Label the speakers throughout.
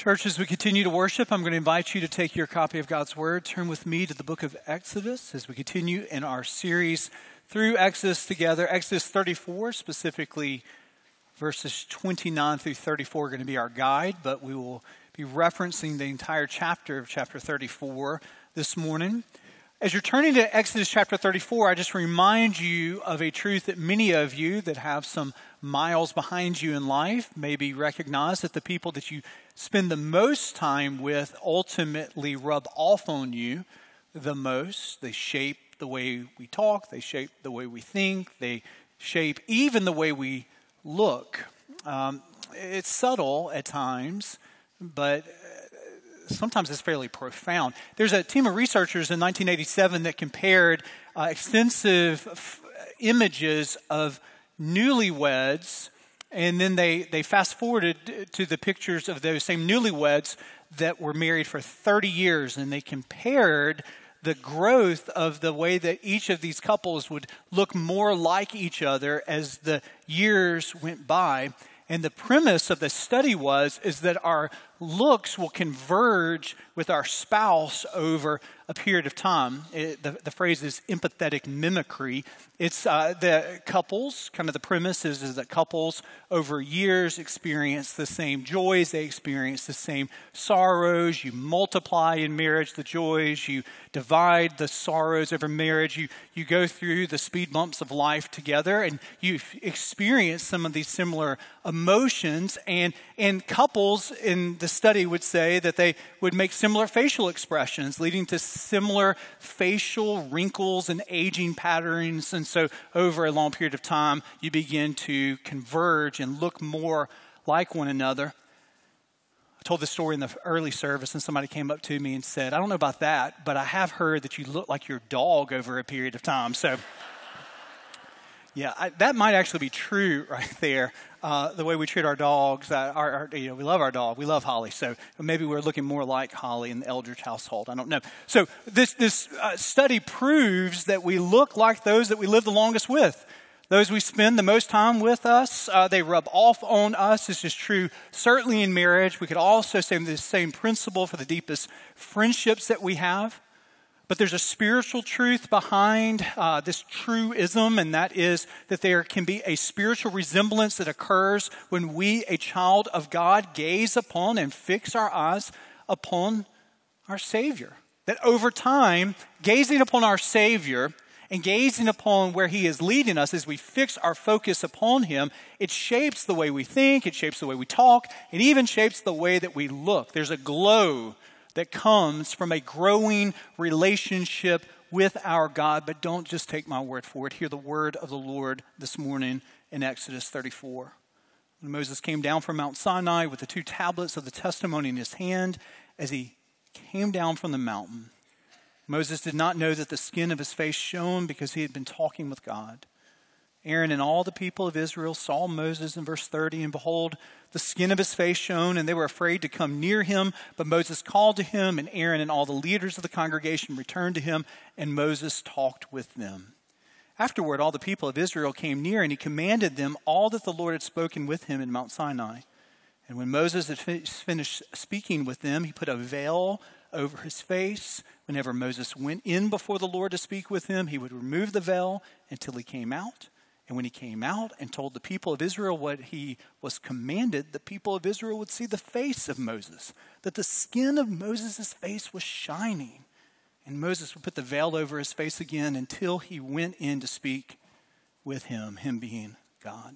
Speaker 1: Church, as we continue to worship, I'm going to invite you to take your copy of God's Word, turn with me to the book of Exodus as we continue in our series through Exodus together. Exodus 34, specifically verses 29 through 34, are going to be our guide, but we will be referencing the entire chapter of chapter 34 this morning. As you're turning to Exodus chapter 34, I just remind you of a truth that many of you that have some miles behind you in life maybe recognize that the people that you spend the most time with ultimately rub off on you the most. They shape the way we talk, they shape the way we think, they shape even the way we look. Um, it's subtle at times, but sometimes it's fairly profound. There's a team of researchers in 1987 that compared uh, extensive f- images of newlyweds, and then they, they fast forwarded to the pictures of those same newlyweds that were married for 30 years, and they compared the growth of the way that each of these couples would look more like each other as the years went by. And the premise of the study was is that our looks will converge with our spouse over a period of time. It, the, the, phrase is empathetic mimicry. It's uh, the couples, kind of the premise is, is that couples over years experience the same joys, they experience the same sorrows. You multiply in marriage the joys, you divide the sorrows over marriage, you, you go through the speed bumps of life together, and you experience some of these similar emotions. And, and couples in the study would say that they would make similar facial expressions, leading to similar facial wrinkles and aging patterns. And so, over a long period of time, you begin to converge and look more like one another. I told this story in the early service, and somebody came up to me and said, I don't know about that, but I have heard that you look like your dog over a period of time. So, yeah, I, that might actually be true right there. Uh, the way we treat our dogs, uh, our, our, you know, we love our dog. We love Holly. So maybe we're looking more like Holly in the Eldridge household. I don't know. So this, this uh, study proves that we look like those that we live the longest with. Those we spend the most time with us, uh, they rub off on us. This is true certainly in marriage. We could also say the same principle for the deepest friendships that we have. But there's a spiritual truth behind uh, this truism, and that is that there can be a spiritual resemblance that occurs when we, a child of God, gaze upon and fix our eyes upon our Savior. That over time, gazing upon our Savior and gazing upon where He is leading us as we fix our focus upon Him, it shapes the way we think, it shapes the way we talk, it even shapes the way that we look. There's a glow that comes from a growing relationship with our God. But don't just take my word for it. Hear the word of the Lord this morning in Exodus 34. When Moses came down from Mount Sinai with the two tablets of the testimony in his hand, as he came down from the mountain, Moses did not know that the skin of his face shone because he had been talking with God. Aaron and all the people of Israel saw Moses in verse 30, and behold, the skin of his face shone, and they were afraid to come near him. But Moses called to him, and Aaron and all the leaders of the congregation returned to him, and Moses talked with them. Afterward, all the people of Israel came near, and he commanded them all that the Lord had spoken with him in Mount Sinai. And when Moses had finished speaking with them, he put a veil over his face. Whenever Moses went in before the Lord to speak with him, he would remove the veil until he came out. And when he came out and told the people of Israel what he was commanded, the people of Israel would see the face of Moses, that the skin of Moses' face was shining. And Moses would put the veil over his face again until he went in to speak with him, him being God.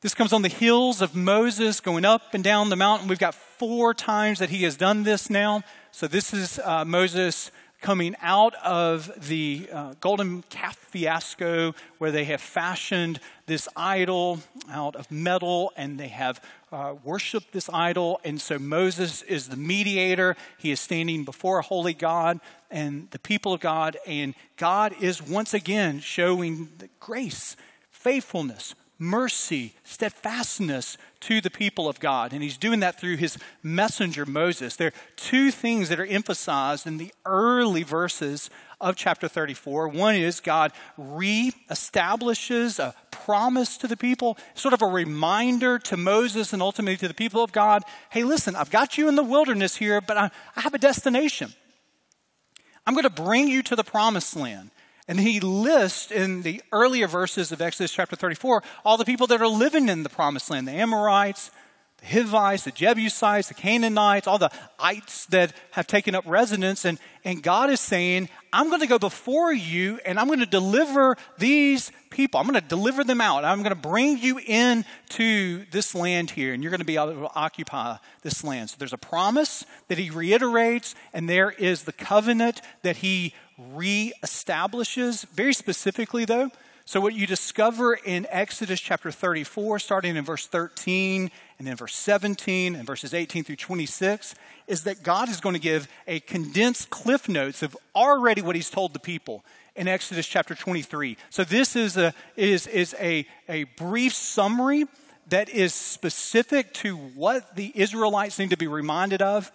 Speaker 1: This comes on the heels of Moses going up and down the mountain. We've got four times that he has done this now. So this is uh, Moses coming out of the uh, golden calf fiasco where they have fashioned this idol out of metal and they have uh, worshiped this idol. And so Moses is the mediator. He is standing before a holy God and the people of God. And God is once again showing grace, faithfulness, mercy, steadfastness to the people of God. And he's doing that through his messenger, Moses. There are two things that are emphasized in the early verses of chapter 34. One is God re-establishes a promise to the people, sort of a reminder to Moses and ultimately to the people of God. Hey, listen, I've got you in the wilderness here, but I, I have a destination. I'm going to bring you to the promised land. And he lists in the earlier verses of Exodus chapter 34 all the people that are living in the promised land the Amorites, the Hivites, the Jebusites, the Canaanites, all the ites that have taken up residence. And, and God is saying, I'm going to go before you and I'm going to deliver these people. I'm going to deliver them out. I'm going to bring you into this land here and you're going to be able to occupy this land. So there's a promise that he reiterates and there is the covenant that he reestablishes. Very specifically, though, so what you discover in Exodus chapter 34, starting in verse 13 and then verse 17 and verses 18 through 26, is that God is going to give a condensed cliff notes of already what he's told the people in Exodus chapter 23. So this is a, is, is a, a brief summary that is specific to what the Israelites need to be reminded of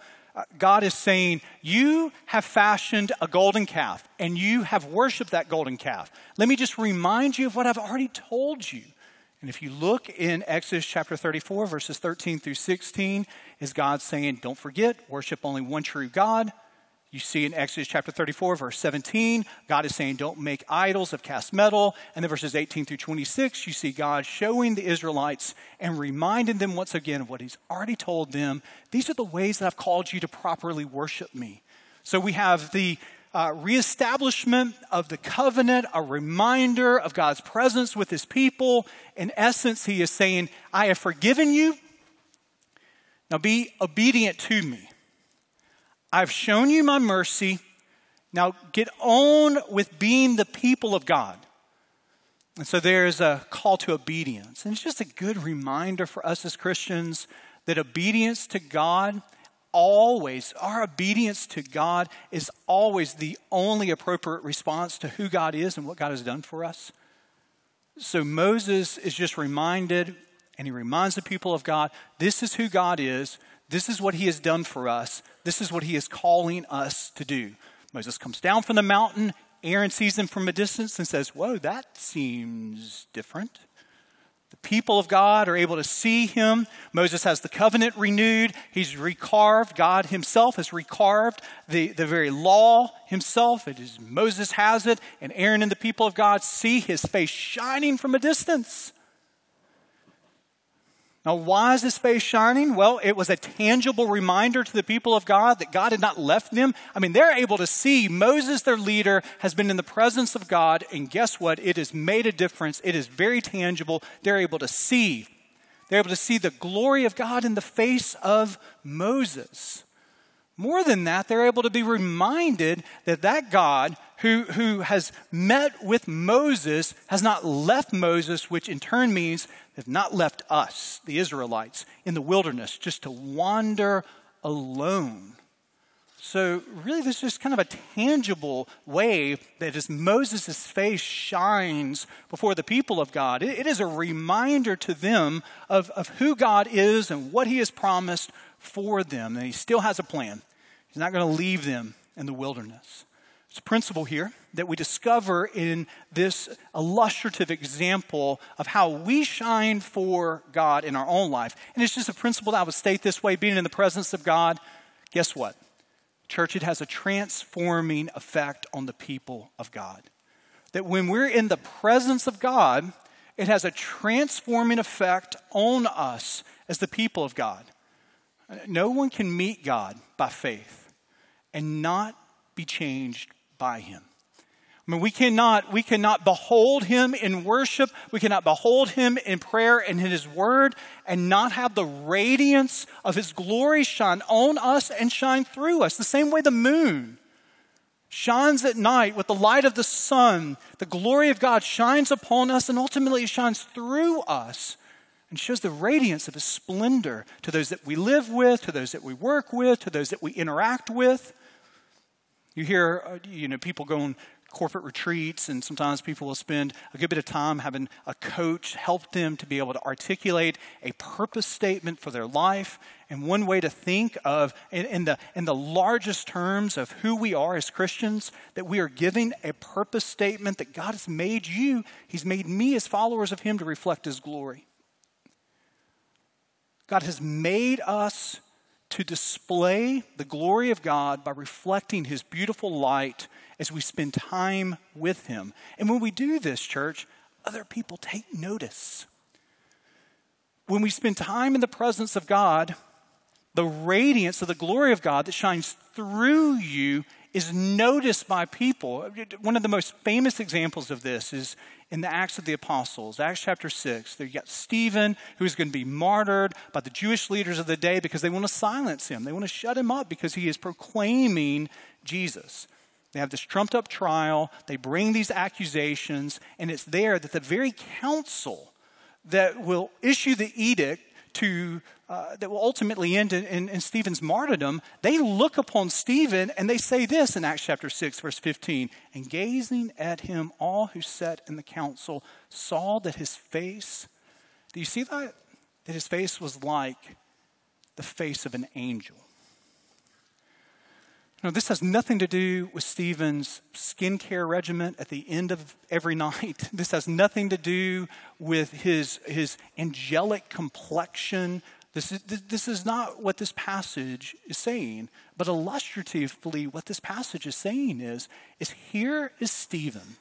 Speaker 1: God is saying, You have fashioned a golden calf and you have worshiped that golden calf. Let me just remind you of what I've already told you. And if you look in Exodus chapter 34, verses 13 through 16, is God saying, Don't forget, worship only one true God. You see in Exodus chapter 34, verse 17, God is saying, Don't make idols of cast metal. And then verses 18 through 26, you see God showing the Israelites and reminding them once again of what He's already told them. These are the ways that I've called you to properly worship me. So we have the uh, reestablishment of the covenant, a reminder of God's presence with His people. In essence, He is saying, I have forgiven you. Now be obedient to me. I've shown you my mercy. Now get on with being the people of God. And so there's a call to obedience. And it's just a good reminder for us as Christians that obedience to God always, our obedience to God is always the only appropriate response to who God is and what God has done for us. So Moses is just reminded, and he reminds the people of God this is who God is. This is what he has done for us. This is what he is calling us to do. Moses comes down from the mountain. Aaron sees him from a distance and says, Whoa, that seems different. The people of God are able to see him. Moses has the covenant renewed. He's recarved. God himself has recarved the, the very law himself. It is Moses has it, and Aaron and the people of God see his face shining from a distance. Now, why is this face shining? Well, it was a tangible reminder to the people of God that God had not left them. I mean, they're able to see Moses, their leader, has been in the presence of God, and guess what? It has made a difference. It is very tangible. They're able to see. They're able to see the glory of God in the face of Moses. More than that, they're able to be reminded that that God who, who has met with Moses has not left Moses, which in turn means they've not left us, the Israelites, in the wilderness just to wander alone. So, really, this is kind of a tangible way that as Moses' face shines before the people of God, it, it is a reminder to them of, of who God is and what he has promised for them. And he still has a plan. He's not going to leave them in the wilderness. Principle here that we discover in this illustrative example of how we shine for God in our own life. And it's just a principle that I would state this way being in the presence of God, guess what? Church, it has a transforming effect on the people of God. That when we're in the presence of God, it has a transforming effect on us as the people of God. No one can meet God by faith and not be changed by him. I mean, we cannot, we cannot behold him in worship. We cannot behold him in prayer and in his word and not have the radiance of his glory shine on us and shine through us. The same way the moon shines at night with the light of the sun, the glory of God shines upon us and ultimately shines through us and shows the radiance of his splendor to those that we live with, to those that we work with, to those that we interact with. You hear, uh, you know, people going corporate retreats, and sometimes people will spend a good bit of time having a coach help them to be able to articulate a purpose statement for their life. And one way to think of, in, in, the, in the largest terms of who we are as Christians, that we are giving a purpose statement that God has made you, He's made me as followers of Him to reflect His glory. God has made us to display the glory of God by reflecting His beautiful light as we spend time with Him. And when we do this, church, other people take notice. When we spend time in the presence of God, the radiance of the glory of God that shines through you is noticed by people. One of the most famous examples of this is in the Acts of the Apostles, Acts chapter 6. There you got Stephen, who's going to be martyred by the Jewish leaders of the day because they want to silence him. They want to shut him up because he is proclaiming Jesus. They have this trumped up trial, they bring these accusations, and it's there that the very council that will issue the edict to uh, that will ultimately end in, in, in, Stephen's martyrdom, they look upon Stephen and they say this in Acts chapter 6, verse 15. And gazing at him, all who sat in the council saw that his face, do you see that? That his face was like the face of an angel. Now, this has nothing to do with Stephen's skincare regimen at the end of every night. This has nothing to do with his, his angelic complexion this is, this is not what this passage is saying, but illustratively, what this passage is saying is, is here is Stephen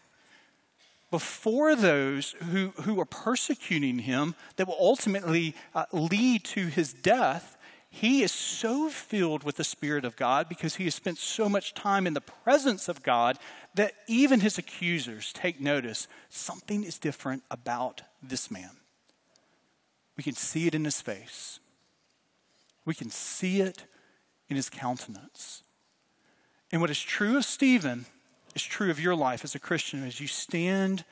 Speaker 1: before those who, who are persecuting him that will ultimately uh, lead to his death. He is so filled with the Spirit of God because he has spent so much time in the presence of God that even his accusers take notice something is different about this man. We can see it in his face. We can see it in his countenance. And what is true of Stephen is true of your life as a Christian as you stand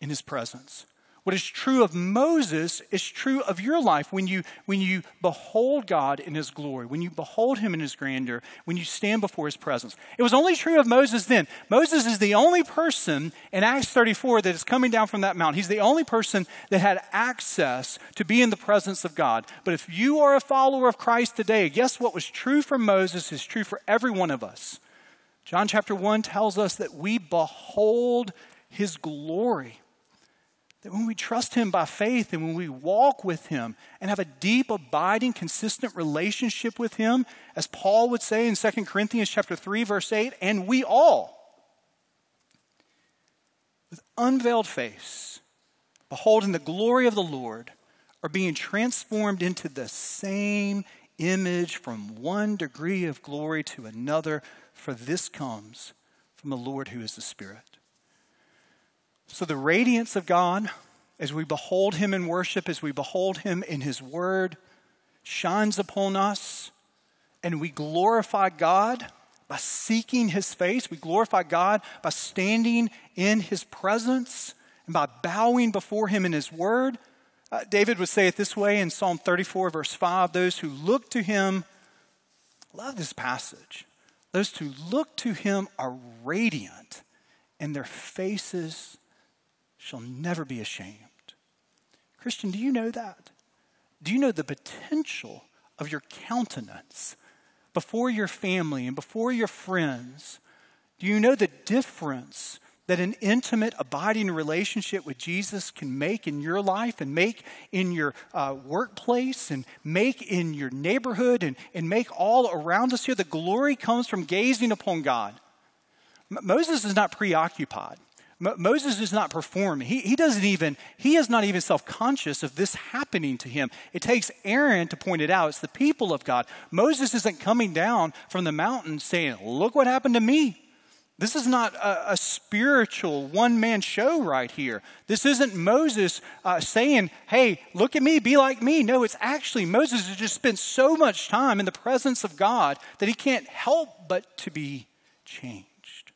Speaker 1: in his presence. What is true of Moses is true of your life when you, when you behold God in his glory, when you behold him in his grandeur, when you stand before his presence. It was only true of Moses then. Moses is the only person in Acts 34 that is coming down from that mountain. He's the only person that had access to be in the presence of God. But if you are a follower of Christ today, guess what was true for Moses is true for every one of us. John chapter 1 tells us that we behold his glory. That when we trust Him by faith and when we walk with Him and have a deep, abiding, consistent relationship with Him, as Paul would say in 2 Corinthians chapter 3, verse 8, and we all, with unveiled face, beholding the glory of the Lord, are being transformed into the same image from one degree of glory to another, for this comes from the Lord who is the Spirit. So, the radiance of God, as we behold Him in worship, as we behold Him in His Word, shines upon us, and we glorify God by seeking His face. We glorify God by standing in His presence and by bowing before Him in His Word. Uh, David would say it this way in Psalm 34, verse 5 those who look to Him, love this passage. Those who look to Him are radiant, and their faces shall never be ashamed. Christian, do you know that? Do you know the potential of your countenance before your family and before your friends? Do you know the difference that an intimate, abiding relationship with Jesus can make in your life and make in your uh, workplace and make in your neighborhood and, and make all around us here? The glory comes from gazing upon God. M- Moses is not preoccupied. Moses is not performing. He, he doesn't even, he is not even self conscious of this happening to him. It takes Aaron to point it out. It's the people of God. Moses isn't coming down from the mountain saying, Look what happened to me. This is not a, a spiritual one man show right here. This isn't Moses uh, saying, Hey, look at me, be like me. No, it's actually Moses has just spent so much time in the presence of God that he can't help but to be changed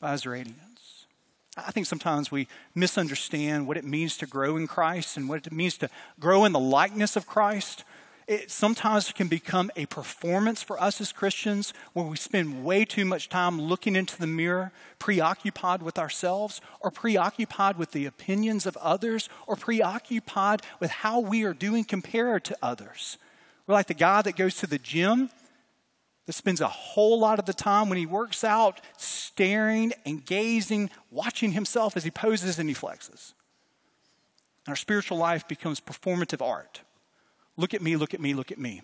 Speaker 1: by his radiance. I think sometimes we misunderstand what it means to grow in Christ and what it means to grow in the likeness of Christ. it sometimes can become a performance for us as Christians where we spend way too much time looking into the mirror, preoccupied with ourselves, or preoccupied with the opinions of others, or preoccupied with how we are doing compared to others. We're like the guy that goes to the gym that spends a whole lot of the time when he works out staring and gazing, watching himself as he poses and he flexes. And our spiritual life becomes performative art Look at me, look at me, look at me.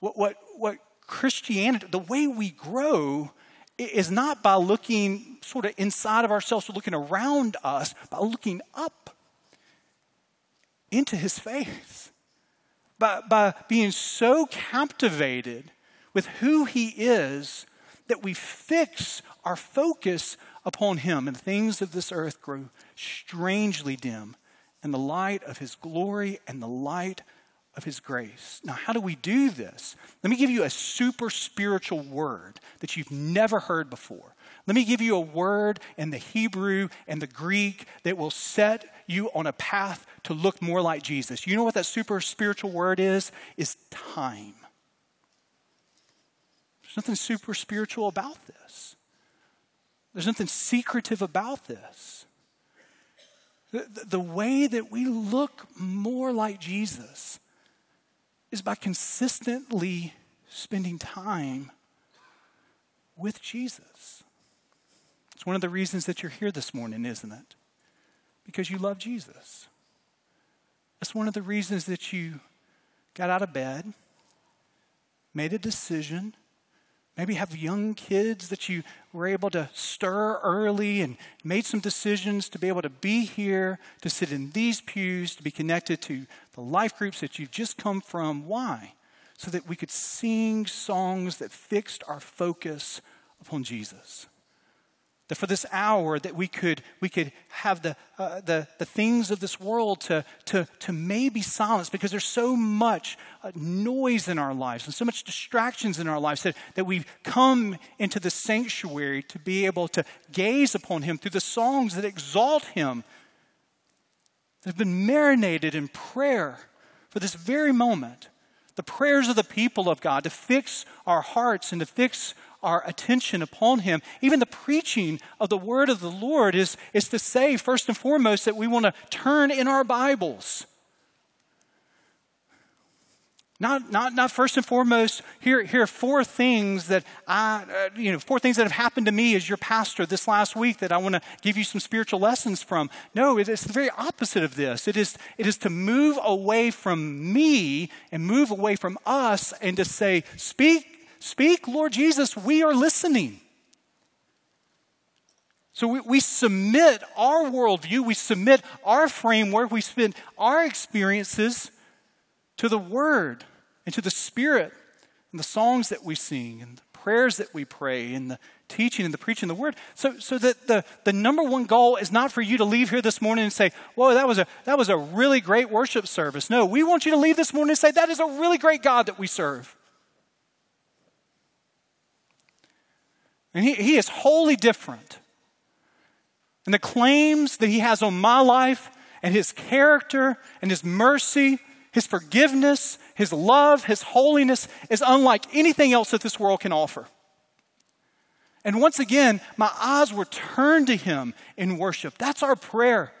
Speaker 1: What, what, what Christianity, the way we grow, is not by looking sort of inside of ourselves or looking around us, by looking up into his face. By, by being so captivated with who he is that we fix our focus upon him and things of this earth grow strangely dim in the light of his glory and the light of his grace. Now, how do we do this? Let me give you a super spiritual word that you've never heard before. Let me give you a word in the Hebrew and the Greek that will set you on a path to look more like Jesus. You know what that super spiritual word is? Is time. There's nothing super spiritual about this. There's nothing secretive about this. The, the way that we look more like Jesus is by consistently spending time with Jesus. It's one of the reasons that you're here this morning, isn't it? Because you love Jesus. That's one of the reasons that you got out of bed, made a decision, Maybe have young kids that you were able to stir early and made some decisions to be able to be here, to sit in these pews, to be connected to the life groups that you've just come from. Why? So that we could sing songs that fixed our focus upon Jesus that for this hour that we could, we could have the, uh, the, the things of this world to, to, to maybe silence because there's so much uh, noise in our lives and so much distractions in our lives that, that we've come into the sanctuary to be able to gaze upon him through the songs that exalt him that have been marinated in prayer for this very moment. The prayers of the people of God to fix our hearts and to fix our attention upon Him. Even the preaching of the word of the Lord is, is to say, first and foremost, that we want to turn in our Bibles. Not, not, not first and foremost, here, here are four things that I, uh, you know, four things that have happened to me as your pastor this last week that I want to give you some spiritual lessons from. No, it is the very opposite of this. It is, it is to move away from me and move away from us and to say, speak Speak, Lord Jesus, we are listening. So we, we, submit our worldview, we submit our framework, we submit our experiences to the Word and to the Spirit and the songs that we sing and the prayers that we pray and the teaching and the preaching of the Word. So, so that the, the number one goal is not for you to leave here this morning and say, Whoa, that was, a, that was a really great worship service. No, we want you to leave this morning and say, That is a really great God that we serve. And he, he is wholly different. And the claims that he has on my life and his character and his mercy, his forgiveness, his love, his holiness is unlike anything else that this world can offer. And once again, my eyes were turned to him in worship. That's our prayer.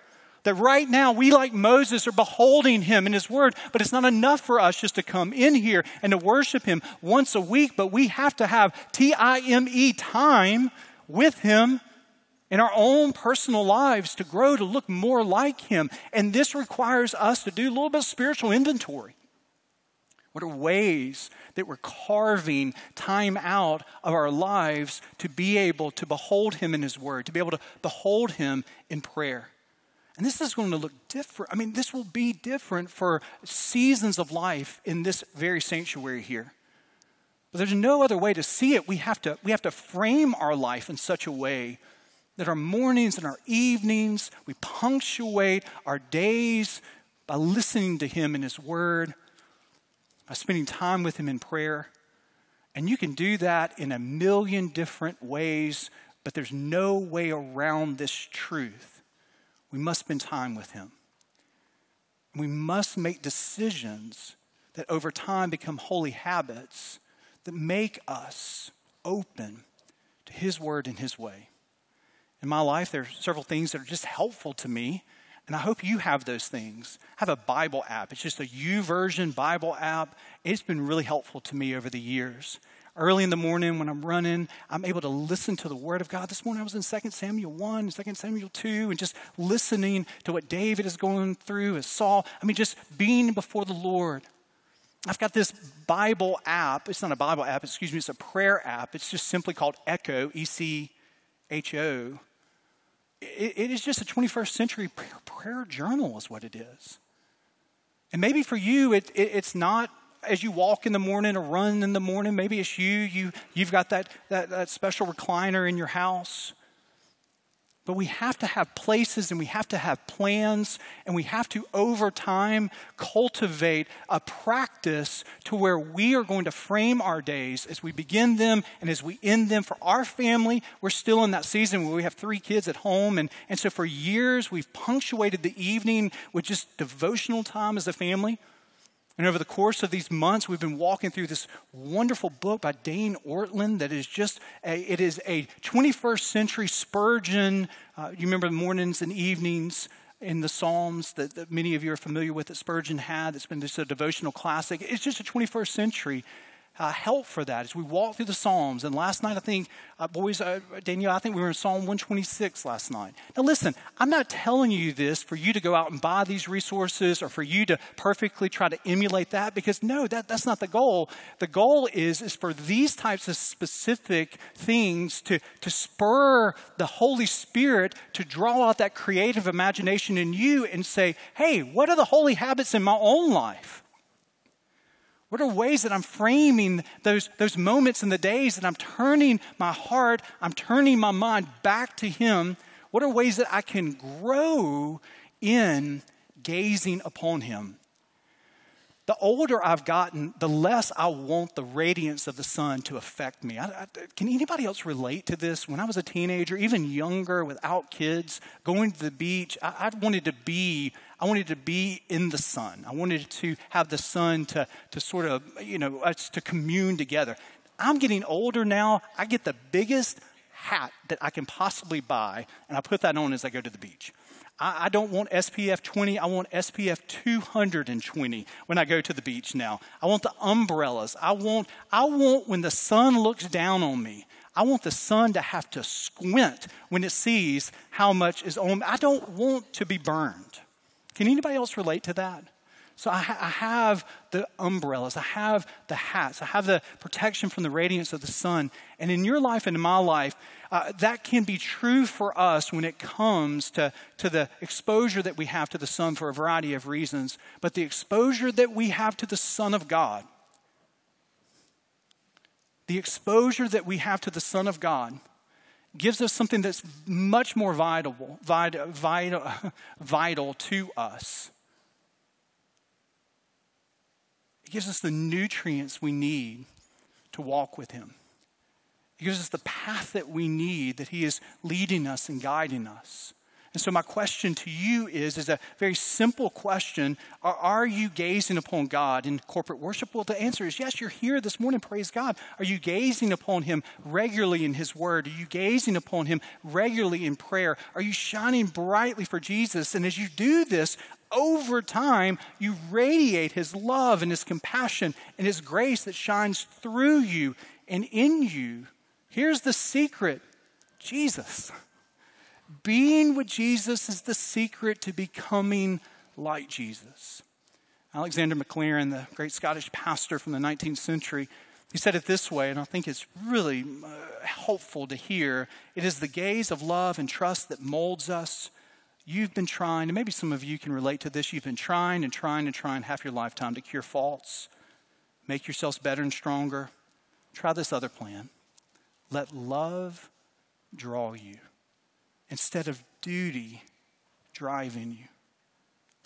Speaker 1: That right now we, like Moses, are beholding him in his word, but it's not enough for us just to come in here and to worship him once a week, but we have to have T I M E time with him in our own personal lives to grow to look more like him. And this requires us to do a little bit of spiritual inventory. What are ways that we're carving time out of our lives to be able to behold Him in His Word, to be able to behold Him in prayer? And this is going to look different. I mean, this will be different for seasons of life in this very sanctuary here. But there's no other way to see it. We have to, we have to frame our life in such a way that our mornings and our evenings, we punctuate our days by listening to Him in His Word, by spending time with Him in prayer. And you can do that in a million different ways, but there's no way around this truth we must spend time with Him. We must make decisions that over time become holy habits that make us open to His Word and His way. In my life, there are several things that are just helpful to me, and I hope you have those things. I have a Bible app. It's just a YouVersion Bible app. It's been really helpful to me over the years. Early in the morning when I'm running, I'm able to listen to the Word of God. This morning I was in 2 Samuel 1, 2 Samuel 2, and just listening to what David is going through, as Saul. I mean, just being before the Lord. I've got this Bible app. It's not a Bible app, excuse me, it's a prayer app. It's just simply called Echo, E C H O. It is just a 21st century prayer journal, is what it is. And maybe for you, it, it, it's not as you walk in the morning or run in the morning. Maybe it's you. you you've got that, that, that special recliner in your house. But we have to have places and we have to have plans and we have to, over time, cultivate a practice to where we are going to frame our days as we begin them and as we end them. For our family, we're still in that season where we have three kids at home. And, and so for years, we've punctuated the evening with just devotional time as a family. And over the course of these months, we've been walking through this wonderful book by Dane Ortlund that is just a, it is a 21st century Spurgeon. Uh, you remember the mornings and evenings in the Psalms that, that, many of you are familiar with that Spurgeon had. It's been just a devotional classic. It's just a 21st century uh, help for that as we walk through the Psalms. And last night, I think, uh, boys, uh, Danielle, I think we were in Psalm 126 last night. Now, listen, I'm not telling you this for you to go out and buy these resources or for you to perfectly try to emulate that because no, that, that's not the goal. The goal is, is for these types of specific things to, to spur the Holy Spirit to draw out that creative imagination in you and say, hey, what are the holy habits in my own life? What are ways that I'm framing those, those moments in the days that I'm turning my heart, I'm turning my mind back to Him? What are ways that I can grow in gazing upon Him? The older I've gotten, the less I want the radiance of the sun to affect me. I, I, can anybody else relate to this? When I was a teenager, even younger, without kids, going to the beach, I, I wanted to be I wanted to be in the sun. I wanted to have the sun to, to sort of, you know, us to commune together. I'm getting older now. I get the biggest hat that I can possibly buy, and I put that on as I go to the beach. I, I don't want SPF 20, I want SPF 220 when I go to the beach now. I want the umbrellas. I want, I want when the sun looks down on me, I want the sun to have to squint when it sees how much is on me. I don't want to be burned. Can anybody else relate to that? So I, ha- I, have the umbrellas, I have the hats, I have the protection from the radiance of the sun. And in your life and in my life, uh, that can be true for us when it comes to, to the exposure that we have to the sun for a variety of reasons. But the exposure that we have to the Son of God, the exposure that we have to the Son of God, gives us something that's much more vital, vital, vital, vital to us. It gives us the nutrients we need to walk with Him. It gives us the path that we need, that He is leading us and guiding us. And so, my question to you is, is a very simple question. Are, are, you gazing upon God in corporate worship? Well, the answer is yes, you're here this morning, praise God. Are you gazing upon Him regularly in His Word? Are you gazing upon Him regularly in prayer? Are you shining brightly for Jesus? And as you do this, over time, you radiate His love and His compassion and His grace that shines through you and in you. Here's the secret Jesus. Being with Jesus is the secret to becoming like Jesus. Alexander Maclaren, the great Scottish pastor from the 19th century, he said it this way, and I think it's really uh, helpful to hear. It is the gaze of love and trust that molds us. You've been trying, and maybe some of you can relate to this. You've been trying and trying and trying half your lifetime to cure faults, make yourselves better and stronger. Try this other plan. Let love draw you instead of duty driving you.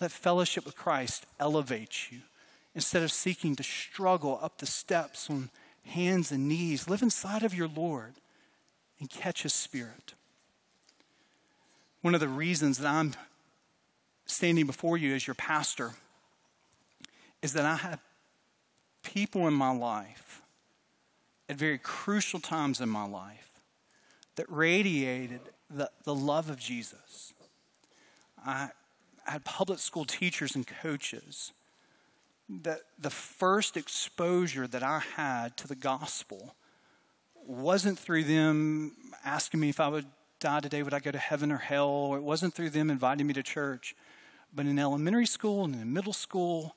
Speaker 1: Let fellowship with Christ elevate you instead of seeking to struggle up the steps on hands and knees. Live inside of your Lord and catch His Spirit. One of the reasons that I'm standing before you as your pastor is that I have people in my life at very crucial times in my life that radiated the, the love of Jesus. I, had public school teachers and coaches that the first exposure that I had to the gospel wasn't through them asking me if I would die today, would I go to heaven or hell? It wasn't through them inviting me to church. But in elementary school and in middle school,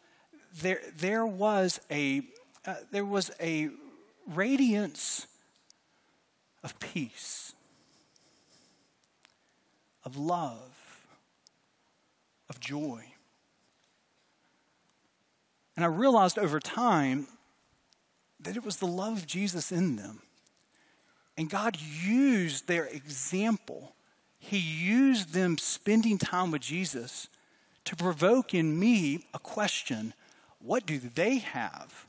Speaker 1: there, there, was a, uh, there was a radiance of peace, of love, of joy. And I realized over time that it was the love of Jesus in them. And God used their example, He used them spending time with Jesus to provoke in me a question what do they have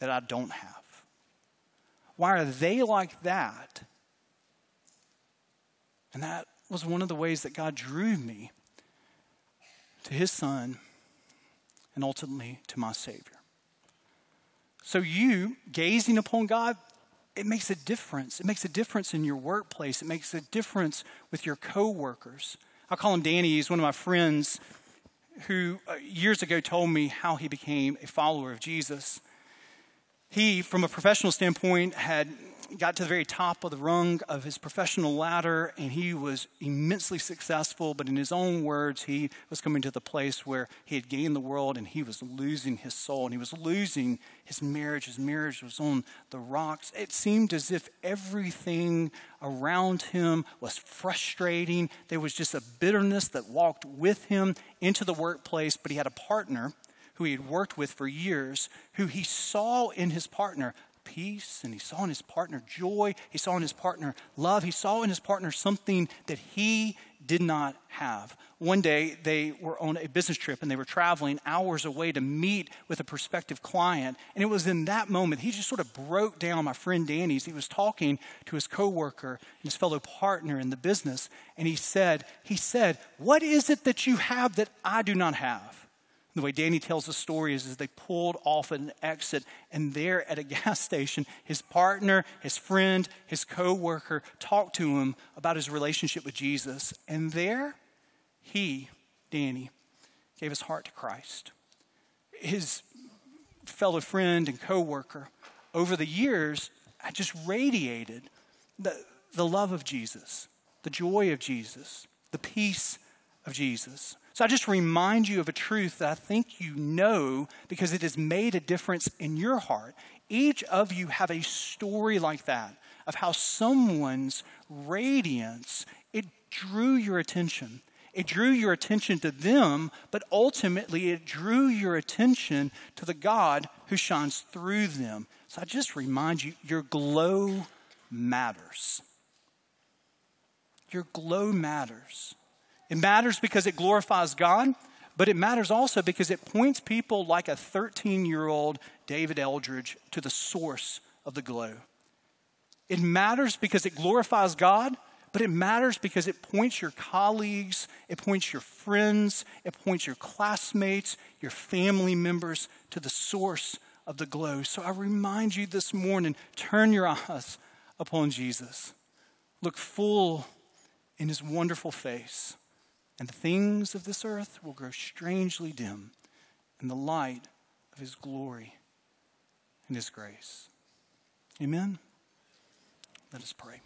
Speaker 1: that I don't have? Why are they like that? And that was one of the ways that God drew me to His Son and ultimately to my Savior. So, you gazing upon God, it makes a difference. It makes a difference in your workplace, it makes a difference with your coworkers. I call him Danny. He's one of my friends who uh, years ago told me how he became a follower of Jesus. He, from a professional standpoint, had got to the very top of the rung of his professional ladder and he was immensely successful. But in his own words, he was coming to the place where he had gained the world and he was losing his soul and he was losing his marriage. His marriage was on the rocks. It seemed as if everything around him was frustrating. There was just a bitterness that walked with him into the workplace, but he had a partner who he had worked with for years, who he saw in his partner peace and he saw in his partner joy. He saw in his partner love. He saw in his partner something that he did not have. One day they were on a business trip and they were traveling hours away to meet with a prospective client. And it was in that moment he just sort of broke down. My friend Danny's, he was talking to his coworker and his fellow partner in the business, and he said, he said, What is it that you have that I do not have? The way Danny tells the story is, is they pulled off at an exit, and there at a gas station, his partner, his friend, his co-worker talked to him about his relationship with Jesus. And there, he, Danny, gave his heart to Christ. His fellow friend and co-worker, over the years, had just radiated the, the love of Jesus, the joy of Jesus, the peace of Jesus. So I just remind you of a truth that I think you know because it has made a difference in your heart. Each of you have a story like that of how someone's radiance it drew your attention. It drew your attention to them, but ultimately it drew your attention to the God who shines through them. So I just remind you your glow matters. Your glow matters. It matters because it glorifies God, but it matters also because it points people like a 13 year old David Eldridge to the source of the glow. It matters because it glorifies God, but it matters because it points your colleagues, it points your friends, it points your classmates, your family members to the source of the glow. So I remind you this morning turn your eyes upon Jesus. Look full in his wonderful face and the things of this earth will grow strangely dim in the light of his glory and his grace. Amen. Let us pray.